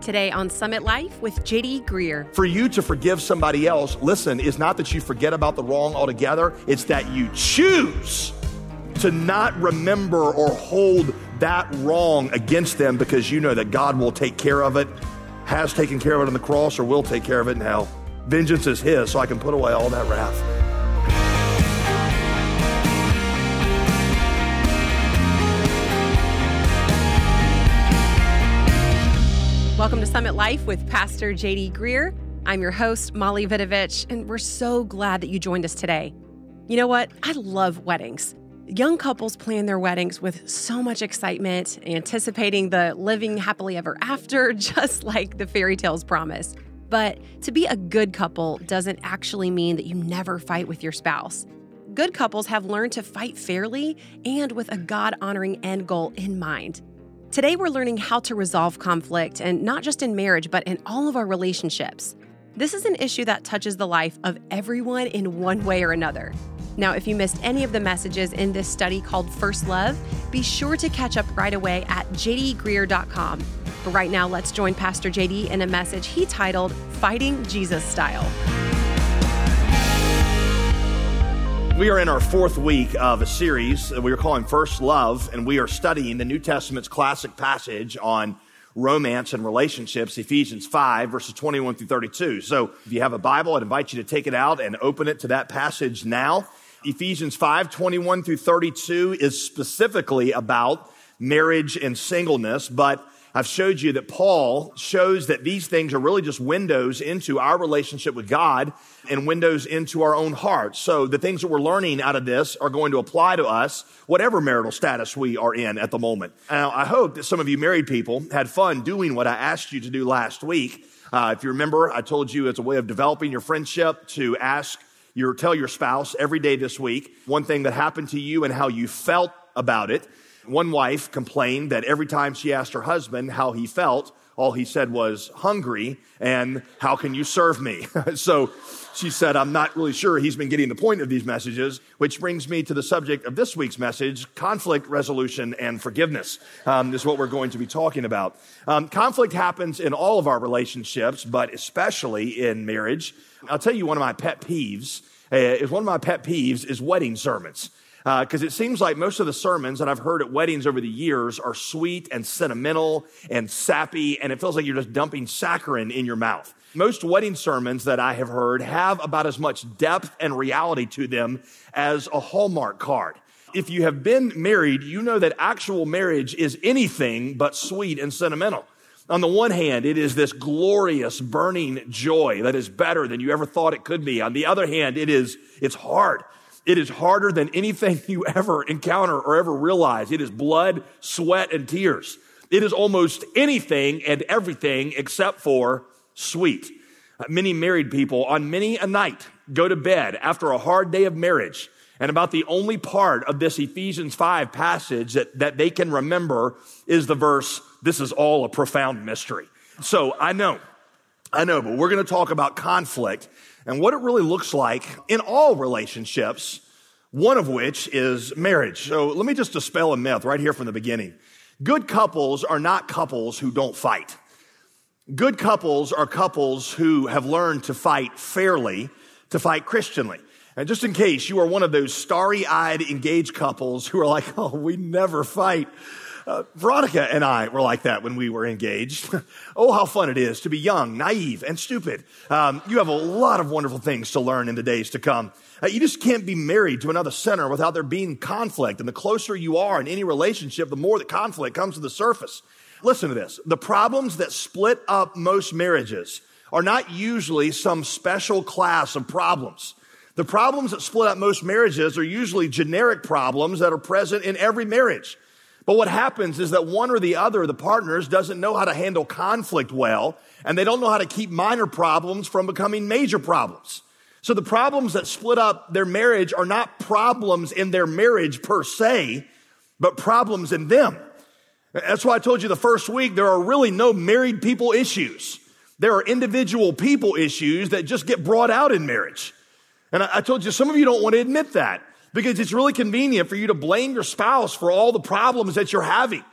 Today on Summit Life with JD Greear. For you to forgive somebody else, listen, is not that you forget about the wrong altogether, it's that you choose to not remember or hold that wrong against them because you know that God will take care of it, has taken care of it on the cross, or will take care of it in hell. Vengeance is His, so I can put away all that wrath. Welcome to Summit Life with Pastor JD Greear. I'm your host, Molly Vidovich, and we're so glad that you joined us today. You know what? I love weddings. Young couples plan their weddings with so much excitement, anticipating the living happily ever after, just like the fairy tales promise. But to be a good couple doesn't actually mean that you never fight with your spouse. Good couples have learned to fight fairly and with a God honoring end goal in mind. Today, we're learning how to resolve conflict, and not just in marriage, but in all of our relationships. This is an issue that touches the life of everyone in one way or another. Now, if you missed any of the messages in this study called First Love, be sure to catch up right away at jdgreear.com. But right now, let's join Pastor JD in a message he titled Fighting Jesus Style. We are in our fourth week of a series that we are calling First Love, and we are studying the New Testament's classic passage on romance and relationships, Ephesians 5, verses 21 through 32. So if you have a Bible, I'd invite you to take it out and open it to that passage now. Ephesians 5, 21 through 32 is specifically about marriage and singleness, but I've showed you that Paul shows that these things are really just windows into our relationship with God and windows into our own hearts. So the things that we're learning out of this are going to apply to us, whatever marital status we are in at the moment. Now, I hope that some of you married people had fun doing what I asked you to do last week. Uh, if you remember, I told you it's a way of developing your friendship to ask your, tell your spouse every day this week one thing that happened to you and how you felt about it. One wife complained that every time she asked her husband how he felt, all he said was hungry and how can you serve me? so she said, I'm not really sure he's been getting the point of these messages, which brings me to the subject of this week's message conflict resolution and forgiveness um, is what we're going to be talking about. Um, conflict happens in all of our relationships, but especially in marriage. I'll tell you one of my pet peeves uh, is one of my pet peeves is wedding sermons because uh, it seems like most of the sermons that I've heard at weddings over the years are sweet and sentimental and sappy, and it feels like you're just dumping saccharin in your mouth. Most wedding sermons that I have heard have about as much depth and reality to them as a Hallmark card. If you have been married, you know that actual marriage is anything but sweet and sentimental. On the one hand, it is this glorious burning joy that is better than you ever thought it could be. On the other hand, it is, it's hard. It is harder than anything you ever encounter or ever realize. It is blood, sweat, and tears. It is almost anything and everything except for sweet. Uh, many married people on many a night go to bed after a hard day of marriage. And about the only part of this Ephesians 5 passage that, that they can remember is the verse, this is all a profound mystery. So I know, I know, but we're going to talk about conflict and what it really looks like in all relationships, one of which is marriage. So let me just dispel a myth right here from the beginning. Good couples are not couples who don't fight. Good couples are couples who have learned to fight fairly, to fight Christianly. And just in case you are one of those starry eyed engaged couples who are like, oh, we never fight. Uh, Veronica and I were like that when we were engaged. oh, how fun it is to be young, naive, and stupid. Um, you have a lot of wonderful things to learn in the days to come. Uh, you just can't be married to another sinner without there being conflict. And the closer you are in any relationship, the more the conflict comes to the surface. Listen to this. The problems that split up most marriages are not usually some special class of problems. The problems that split up most marriages are usually generic problems that are present in every marriage. But what happens is that one or the other of the partners doesn't know how to handle conflict well, and they don't know how to keep minor problems from becoming major problems. So the problems that split up their marriage are not problems in their marriage per se, but problems in them. That's why I told you the first week there are really no married people issues. There are individual people issues that just get brought out in marriage. And I, told you some of you don't want to admit that because it's really convenient for you to blame your spouse for all the problems that you're having.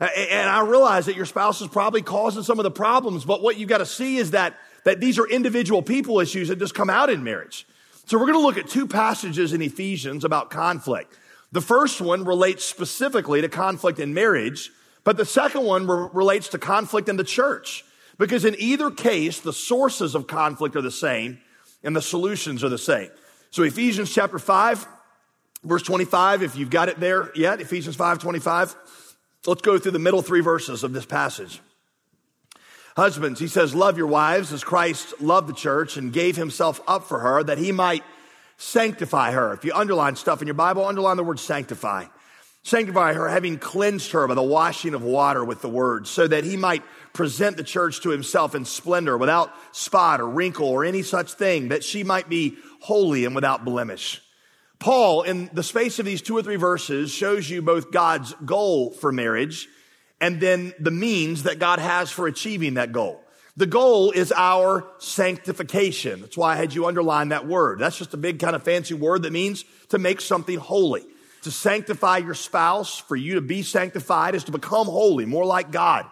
And I realize that your spouse is probably causing some of the problems, but what you've got to see is that, that these are individual people issues that just come out in marriage. So we're going to look at two passages in Ephesians about conflict. The first one relates specifically to conflict in marriage, but the second one re- relates to conflict in the church. Because in either case, the sources of conflict are the same and the solutions are the same. So Ephesians chapter 5, verse 25, if you've got it there yet, Ephesians 5, 25. Let's go through the middle three verses of this passage. Husbands, he says, love your wives as Christ loved the church and gave himself up for her that he might sanctify her. If you underline stuff in your Bible, underline the word sanctify. Sanctify her, having cleansed her by the washing of water with the word, so that he might present the church to himself in splendor, without spot or wrinkle or any such thing, that she might be holy and without blemish. Paul, in the space of these two or three verses, shows you both God's goal for marriage and then the means that God has for achieving that goal. The goal is our sanctification. That's why I had you underline that word. That's just a big kind of fancy word that means to make something holy. To sanctify your spouse, for you to be sanctified is to become holy, more like God.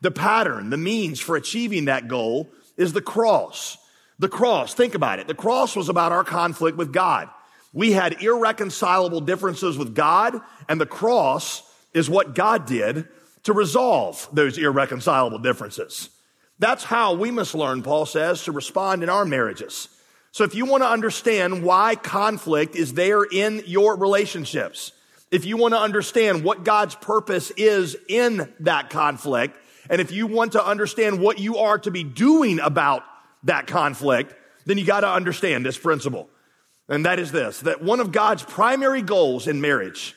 The pattern, the means for achieving that goal is the cross. The cross, think about it. The cross was about our conflict with God. We had irreconcilable differences with God, and the cross is what God did to resolve those irreconcilable differences. That's how we must learn, Paul says, to respond in our marriages. So if you want to understand why conflict is there in your relationships, if you want to understand what God's purpose is in that conflict, and if you want to understand what you are to be doing about that conflict, then you got to understand this principle. And that is this, that one of God's primary goals in marriage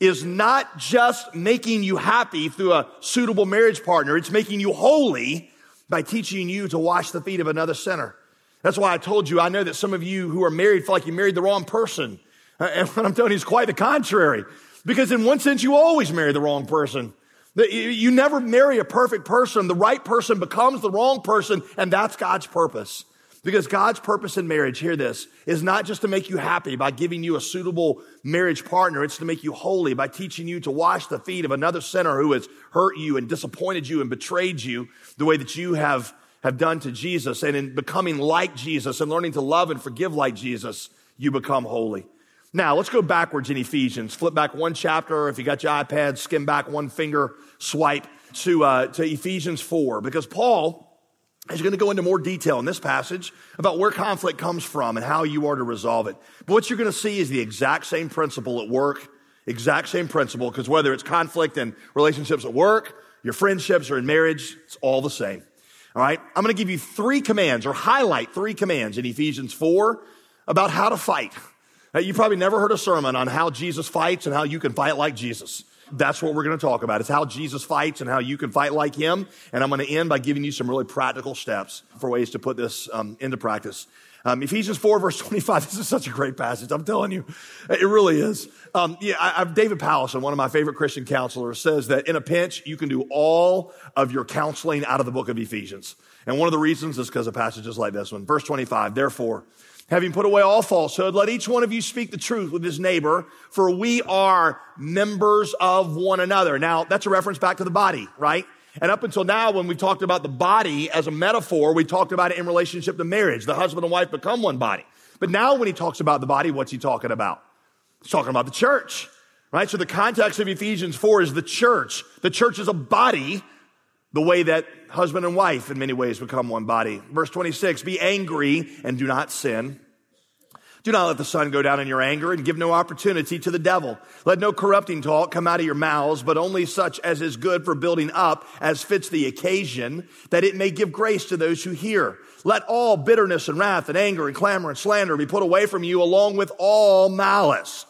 is not just making you happy through a suitable marriage partner. It's making you holy by teaching you to wash the feet of another sinner. That's why I told you, I know that some of you who are married feel like you married the wrong person. And what I'm telling you is quite the contrary. Because in one sense, you always marry the wrong person. You never marry a perfect person. The right person becomes the wrong person, and that's God's purpose. Because God's purpose in marriage, hear this, is not just to make you happy by giving you a suitable marriage partner. It's to make you holy by teaching you to wash the feet of another sinner who has hurt you and disappointed you and betrayed you the way that you have, have done to Jesus. And in becoming like Jesus and learning to love and forgive like Jesus, you become holy. Now, let's go backwards in Ephesians. Flip back one chapter. If you got your iPad, skim back one finger swipe to, uh, to Ephesians 4, because Paul, He's going to go into more detail in this passage about where conflict comes from and how you are to resolve it. But what you're going to see is the exact same principle at work, exact same principle, because whether it's conflict in relationships at work, your friendships, or in marriage, it's all the same. All right. I'm going to give you three commands or highlight three commands in Ephesians 4 about how to fight. Now, you probably never heard a sermon on how Jesus fights and how you can fight like Jesus that's what we're going to talk about. It's how Jesus fights and how you can fight like him. And I'm going to end by giving you some really practical steps for ways to put this um, into practice. Um, Ephesians 4, verse 25. This is such a great passage. I'm telling you, it really is. Um, yeah, I, David Powlison, one of my favorite Christian counselors, says that in a pinch, you can do all of your counseling out of the book of Ephesians. And one of the reasons is because of passages like this one. Verse 25, therefore, Having put away all falsehood, let each one of you speak the truth with his neighbor, for we are members of one another. Now, that's a reference back to the body, right? And up until now, when we talked about the body as a metaphor, we talked about it in relationship to marriage. The husband and wife become one body. But now when he talks about the body, what's he talking about? He's talking about the church, right? So the context of Ephesians 4 is the church. The church is a body, the way that husband and wife in many ways become one body. Verse 26, be angry and do not sin. Do not let the sun go down in your anger and give no opportunity to the devil. Let no corrupting talk come out of your mouths, but only such as is good for building up as fits the occasion, that it may give grace to those who hear. Let all bitterness and wrath and anger and clamor and slander be put away from you along with all malice.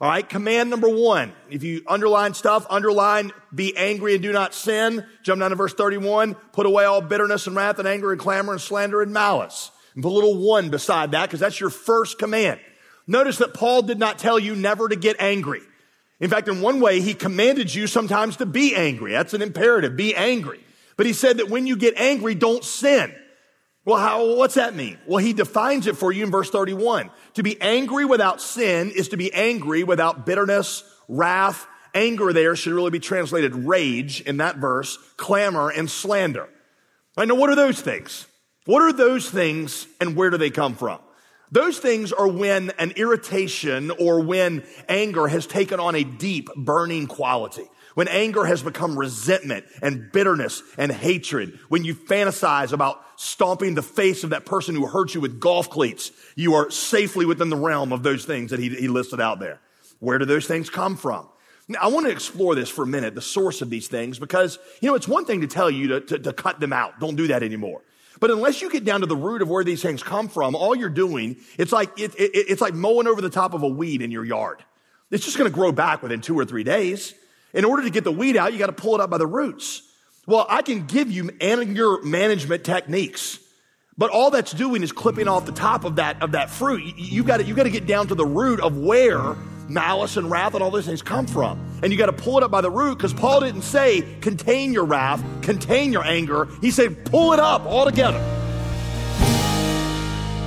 All right. Command number one. If you underline stuff, underline be angry and do not sin. Jump down to verse 31. Put away all bitterness and wrath and anger and clamor and slander and malice. And put a little one beside that because that's your first command. Notice that Paul did not tell you never to get angry. In fact, in one way, he commanded you sometimes to be angry. That's an imperative. Be angry. But he said that when you get angry, don't sin. Well, how, what's that mean? Well, he defines it for you in verse 31. To be angry without sin is to be angry without bitterness, wrath, anger there should really be translated rage in that verse, clamor and slander. I know what are those things? What are those things and where do they come from? Those things are when an irritation or when anger has taken on a deep burning quality. When anger has become resentment and bitterness and hatred. When you fantasize about stomping the face of that person who hurt you with golf cleats, you are safely within the realm of those things that he, he listed out there. Where do those things come from? Now, I want to explore this for a minute, the source of these things, because, you know, it's one thing to tell you to, to, to cut them out. Don't do that anymore. But unless you get down to the root of where these things come from, all you're doing, it's like, it, it, it's like mowing over the top of a weed in your yard. It's just going to grow back within two or three days. In order to get the weed out, you got to pull it up by the roots. Well, I can give you anger management techniques, but all that's doing is clipping off the top of that, of that fruit. You, you got you got to get down to the root of where malice and wrath and all those things come from. And you got to pull it up by the root because Paul didn't say contain your wrath, contain your anger. He said pull it up all together.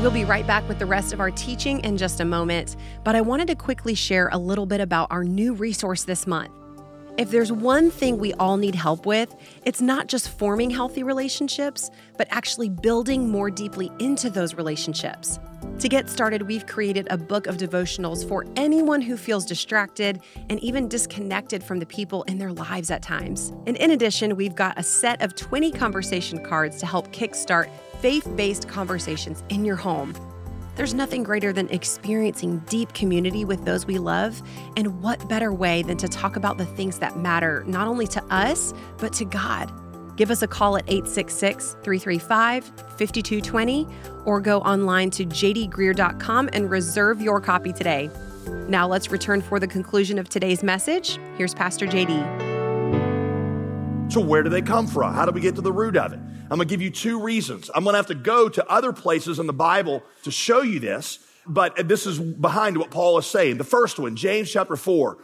We'll be right back with the rest of our teaching in just a moment, but I wanted to quickly share a little bit about our new resource this month. If there's one thing we all need help with, it's not just forming healthy relationships, but actually building more deeply into those relationships. To get started, we've created a book of devotionals for anyone who feels distracted and even disconnected from the people in their lives at times. And in addition, we've got a set of 20 conversation cards to help kickstart faith based conversations in your home. There's nothing greater than experiencing deep community with those we love, and what better way than to talk about the things that matter not only to us, but to God. Give us a call at 866 335 5220 or go online to jdgreear.com and reserve your copy today. Now let's return for the conclusion of today's message. Here's Pastor JD. So, where do they come from? How do we get to the root of it? I'm going to give you two reasons. I'm going to have to go to other places in the Bible to show you this, but this is behind what Paul is saying. The first one, James chapter 4.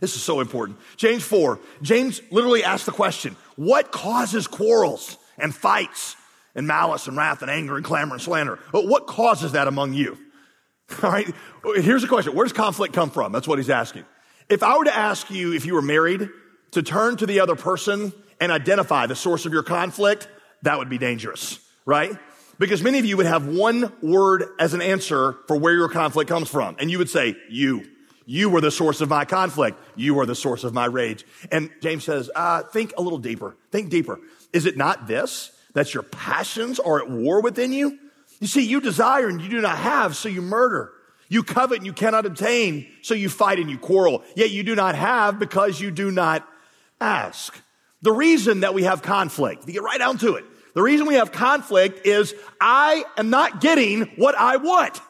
This is so important. James 4. James literally asks the question, what causes quarrels and fights and malice and wrath and anger and clamor and slander? What causes that among you? All right. Here's the question. Where does conflict come from? That's what he's asking. If I were to ask you if you were married to turn to the other person and identify the source of your conflict, that would be dangerous, right? Because many of you would have one word as an answer for where your conflict comes from. And you would say, you. You were the source of my conflict. You are the source of my rage. And James says, uh, think a little deeper. Think deeper. Is it not this? That your passions are at war within you? You see, you desire and you do not have, so you murder. You covet and you cannot obtain, so you fight and you quarrel. Yet you do not have because you do not ask. The reason that we have conflict, to get right down to it, the reason we have conflict is I am not getting what I want.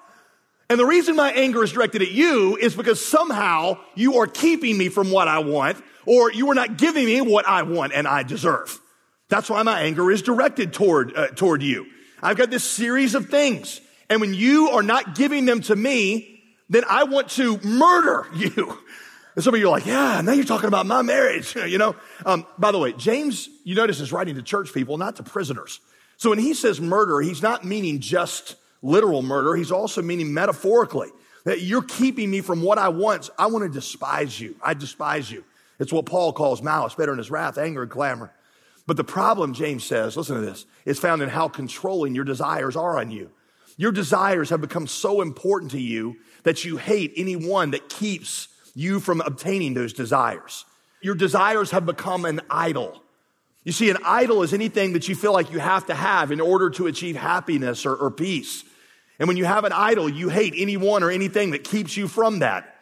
And the reason my anger is directed at you is because somehow you are keeping me from what I want, or you are not giving me what I want and I deserve. That's why my anger is directed toward, uh, toward you. I've got this series of things. And when you are not giving them to me, then I want to murder you. And some of you are like, yeah, now you're talking about my marriage, you know? Um, by the way, James, you notice is writing to church people, not to prisoners. So when he says murder, he's not meaning just literal murder. He's also meaning metaphorically that you're keeping me from what I want. I want to despise you. I despise you. It's what Paul calls malice, bitterness, wrath, anger, and clamor. But the problem, James says, listen to this, is found in how controlling your desires are on you. Your desires have become so important to you that you hate anyone that keeps you from obtaining those desires. Your desires have become an idol. You see, an idol is anything that you feel like you have to have in order to achieve happiness or, or peace. And when you have an idol, you hate anyone or anything that keeps you from that.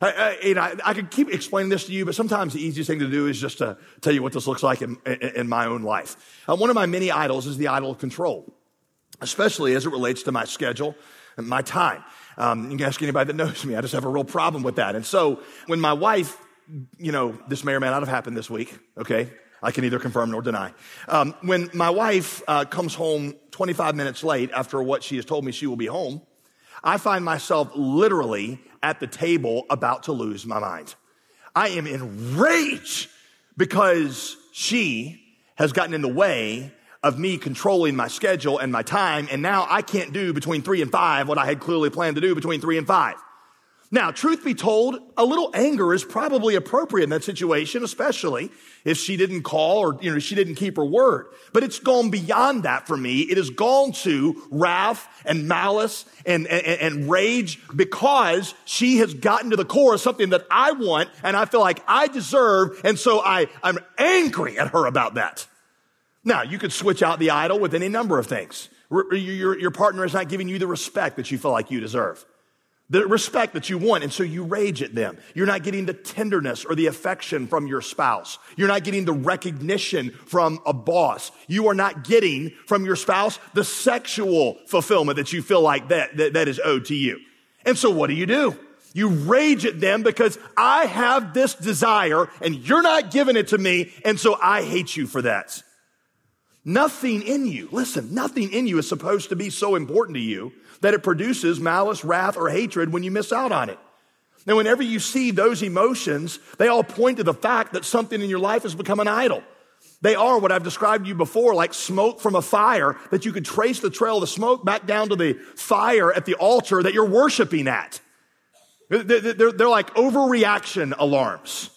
I, I, I, I, could keep explaining this to you, but sometimes the easiest thing to do is just to tell you what this looks like in, in, in my own life. Uh, one of my many idols is the idol of control, especially as it relates to my schedule and my time. Um, you can ask anybody that knows me. I just have a real problem with that. And so when my wife, you know, this may or may not have happened this week, okay? I can neither confirm nor deny. Um, when my wife uh, comes home 25 minutes late after what she has told me she will be home, I find myself literally at the table about to lose my mind. I am enraged because she has gotten in the way of me controlling my schedule and my time. And now I can't do between three and five what I had clearly planned to do between three and five. Now, truth be told, a little anger is probably appropriate in that situation, especially if she didn't call or, you know, she didn't keep her word. But it's gone beyond that for me. It has gone to wrath and malice and, and, and rage because she has gotten to the core of something that I want and I feel like I deserve. And so I, I'm angry at her about that. Now, you could switch out the idol with any number of things. Your, your partner is not giving you the respect that you feel like you deserve the respect that you want. And so you rage at them. You're not getting the tenderness or the affection from your spouse. You're not getting the recognition from a boss. You are not getting from your spouse the sexual fulfillment that you feel like that, that, that is owed to you. And so what do you do? You rage at them because I have this desire and you're not giving it to me. And so I hate you for that. Nothing in you, listen, nothing in you is supposed to be so important to you that it produces malice, wrath, or hatred when you miss out on it. Now, whenever you see those emotions, they all point to the fact that something in your life has become an idol. They are what I've described to you before, like smoke from a fire, that you could trace the trail of the smoke back down to the fire at the altar that you're worshiping at. They're, they're like overreaction alarms.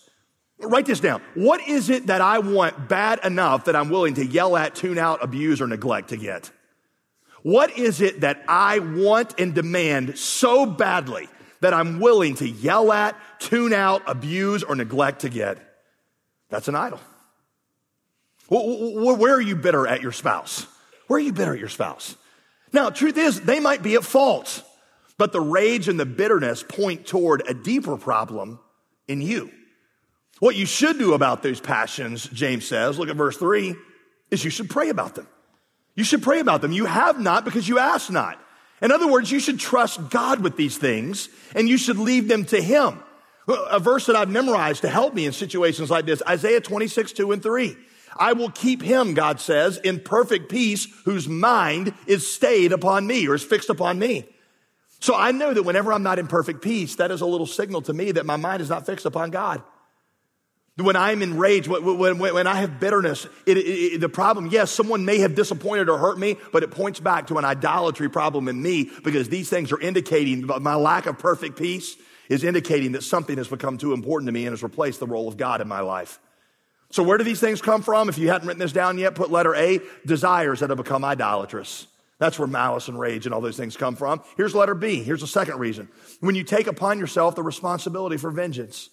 Write this down. What is it that I want bad enough that I'm willing to yell at, tune out, abuse, or neglect to get? What is it that I want and demand so badly that I'm willing to yell at, tune out, abuse, or neglect to get? That's an idol. Where are you bitter at your spouse? Where are you bitter at your spouse? Now, truth is, they might be at fault, but the rage and the bitterness point toward a deeper problem in you. What you should do about those passions, James says, look at verse three, is you should pray about them. You should pray about them. You have not because you ask not. In other words, you should trust God with these things and you should leave them to Him. A verse that I've memorized to help me in situations like this, Isaiah 26, 2 and 3. I will keep him, God says, in perfect peace whose mind is stayed upon me or is fixed upon me. So I know that whenever I'm not in perfect peace, that is a little signal to me that my mind is not fixed upon God. When I'm enraged, when, when, when I have bitterness, it, it, the problem, yes, someone may have disappointed or hurt me, but it points back to an idolatry problem in me because these things are indicating my lack of perfect peace is indicating that something has become too important to me and has replaced the role of God in my life. So where do these things come from? If you hadn't written this down yet, put letter A, desires that have become idolatrous. That's where malice and rage and all those things come from. Here's letter B. Here's the second reason. When you take upon yourself the responsibility for vengeance.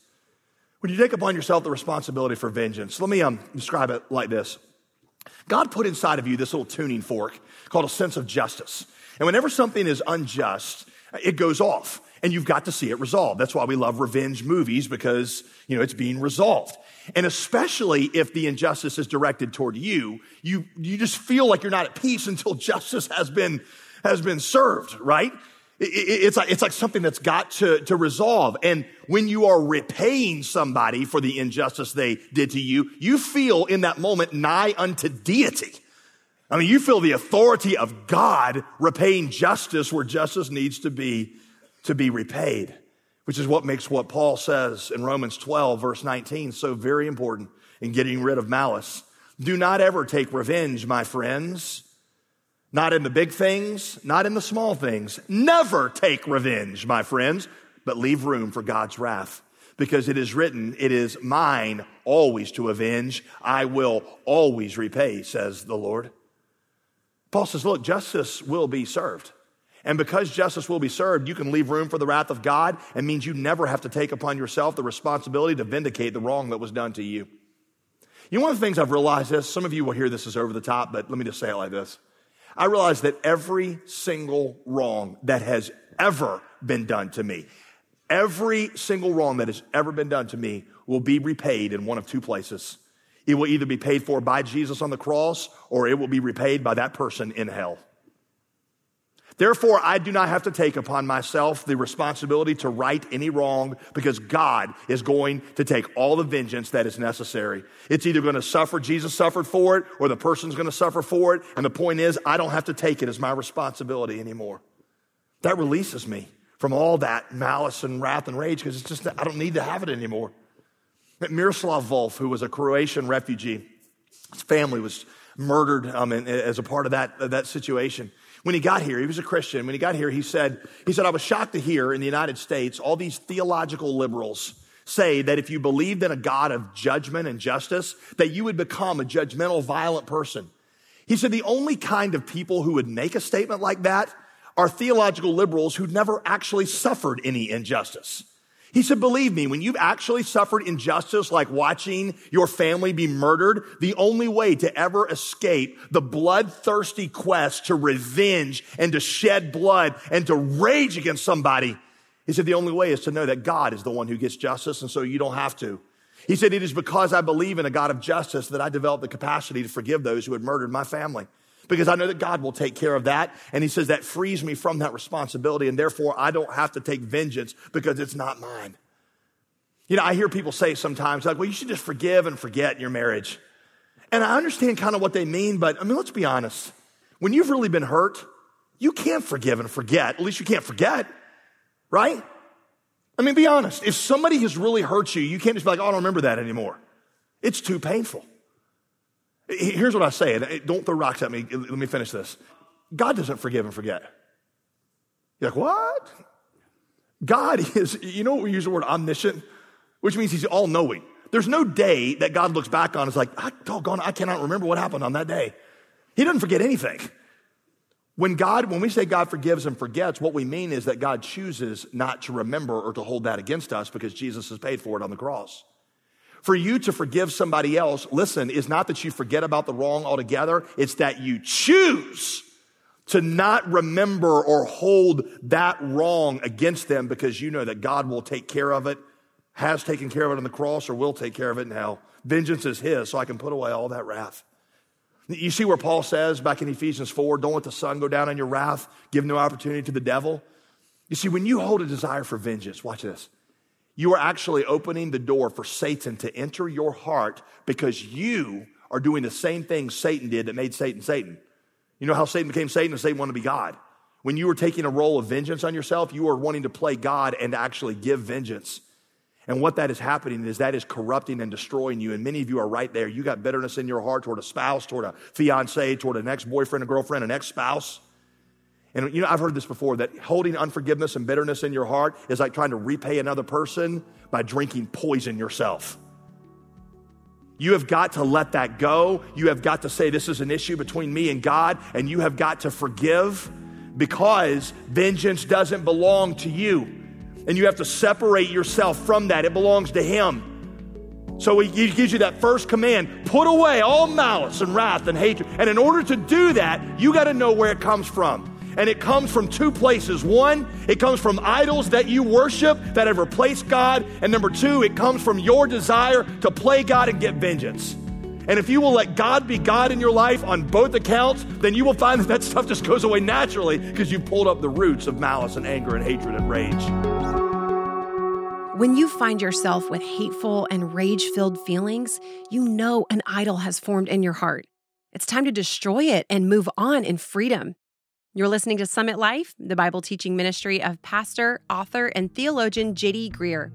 When you take upon yourself the responsibility for vengeance, let me um, describe it like this. God put inside of you this little tuning fork called a sense of justice. And whenever something is unjust, it goes off and you've got to see it resolved. That's why we love revenge movies because, you know, it's being resolved. And especially if the injustice is directed toward you, you, you just feel like you're not at peace until justice has been, has been served, right? It's like, it's like something that's got to, to resolve. And when you are repaying somebody for the injustice they did to you, you feel in that moment nigh unto deity. I mean, you feel the authority of God repaying justice where justice needs to be, to be repaid, which is what makes what Paul says in Romans 12 verse 19 so very important in getting rid of malice. Do not ever take revenge, my friends not in the big things, not in the small things. Never take revenge, my friends, but leave room for God's wrath. Because it is written, it is mine always to avenge. I will always repay, says the Lord. Paul says, look, justice will be served. And because justice will be served, you can leave room for the wrath of God and means you never have to take upon yourself the responsibility to vindicate the wrong that was done to you. You know, one of the things I've realized is some of you will hear this as over the top, but let me just say it like this. I realize that every single wrong that has ever been done to me, every single wrong that has ever been done to me will be repaid in one of two places. It will either be paid for by Jesus on the cross or it will be repaid by that person in hell. Therefore, I do not have to take upon myself the responsibility to right any wrong because God is going to take all the vengeance that is necessary. It's either going to suffer, Jesus suffered for it, or the person's going to suffer for it. And the point is, I don't have to take it as my responsibility anymore. That releases me from all that malice and wrath and rage because it's just, I don't need to have it anymore. Miroslav Volf, who was a Croatian refugee, his family was murdered um, as a part of that, that situation. When he got here, he was a Christian. When he got here, he said, he said, I was shocked to hear in the United States all these theological liberals say that if you believed in a God of judgment and justice, that you would become a judgmental, violent person. He said the only kind of people who would make a statement like that are theological liberals who never actually suffered any injustice. He said, believe me, when you've actually suffered injustice like watching your family be murdered, the only way to ever escape the bloodthirsty quest to revenge and to shed blood and to rage against somebody, he said, the only way is to know that God is the one who gets justice and so you don't have to. He said, it is because I believe in a God of justice that I developed the capacity to forgive those who had murdered my family because I know that God will take care of that. And he says that frees me from that responsibility. And therefore, I don't have to take vengeance because it's not mine. You know, I hear people say sometimes, like, well, you should just forgive and forget in your marriage. And I understand kind of what they mean, but I mean, let's be honest. When you've really been hurt, you can't forgive and forget. At least you can't forget, right? I mean, be honest. If somebody has really hurt you, you can't just be like, oh, I don't remember that anymore. It's too painful. Here's what I say. Uh, don't throw rocks at me. Let me finish this. God doesn't forgive and forget. You're like, what? God is, you know, we use the word omniscient, which means he's all knowing. There's no day that God looks back on and is like, doggone, I cannot remember what happened on that day. He doesn't forget anything. When God, when we say God forgives and forgets, what we mean is that God chooses not to remember or to hold that against us because Jesus has paid for it on the cross. For you to forgive somebody else, listen, is not that you forget about the wrong altogether. It's that you choose to not remember or hold that wrong against them because you know that God will take care of it, has taken care of it on the cross, or will take care of it in hell. Vengeance is His, so I can put away all that wrath. You see where Paul says back in Ephesians 4, don't let the sun go down on your wrath, give no opportunity to the devil. You see, when you hold a desire for vengeance, watch this you are actually opening the door for Satan to enter your heart because you are doing the same thing Satan did that made Satan Satan. You know how Satan became Satan and Satan wanted to be God. When you were taking a role of vengeance on yourself, you are wanting to play God and actually give vengeance. And what that is happening is that is corrupting and destroying you. And many of you are right there. You got bitterness in your heart toward a spouse, toward a fiance, toward an ex boyfriend, a girlfriend, an ex spouse. And you know, I've heard this before that holding unforgiveness and bitterness in your heart is like trying to repay another person by drinking poison yourself. You have got to let that go. You have got to say, This is an issue between me and God, and you have got to forgive because vengeance doesn't belong to you. And you have to separate yourself from that, it belongs to Him. So he gives you that first command put away all malice and wrath and hatred. And in order to do that, you got to know where it comes from. And it comes from two places. One, it comes from idols that you worship that have replaced God. And number two, it comes from your desire to play God and get vengeance. And if you will let God be God in your life on both accounts, then you will find that that stuff just goes away naturally because you've pulled up the roots of malice and anger and hatred and rage. When you find yourself with hateful and rage filled feelings, you know an idol has formed in your heart. It's time to destroy it and move on in freedom. You're listening to Summit Life, the Bible teaching ministry of pastor, author, and theologian J.D. Greear.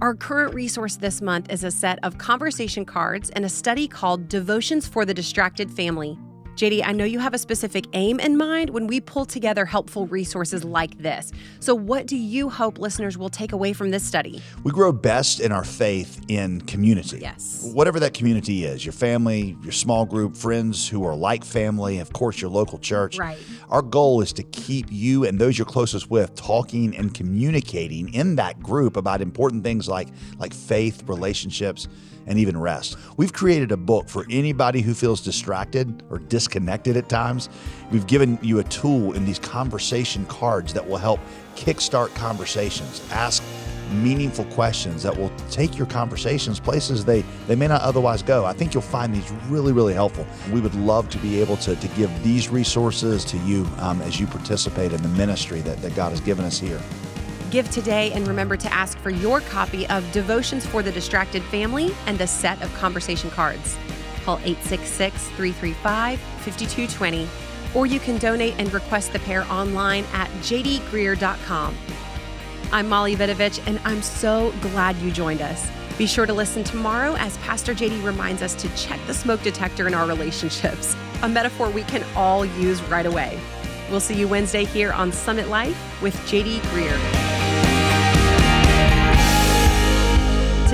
Our current resource this month is a set of conversation cards and a study called Devotions for the Distracted Family. JD, I know you have a specific aim in mind when we pull together helpful resources like this. So, what do you hope listeners will take away from this study? We grow best in our faith in community. Yes. Whatever that community is your family, your small group, friends who are like family, of course, your local church. Right. Our goal is to keep you and those you're closest with talking and communicating in that group about important things like, like faith, relationships and even rest. We've created a book for anybody who feels distracted or disconnected at times. We've given you a tool in these conversation cards that will help kickstart conversations, ask meaningful questions that will take your conversations places they, they may not otherwise go. I think you'll find these really, really helpful. We would love to be able to, to give these resources to you um, as you participate in the ministry that, that God has given us here. Give today and remember to ask for your copy of Devotions for the Distracted Family and the set of conversation cards. Call 866 335 5220 or you can donate and request the pair online at jdgreear.com. I'm Molly Vidovich, and I'm so glad you joined us. Be sure to listen tomorrow as Pastor JD reminds us to check the smoke detector in our relationships, a metaphor we can all use right away. We'll see you Wednesday here on Summit Life with JD Greear.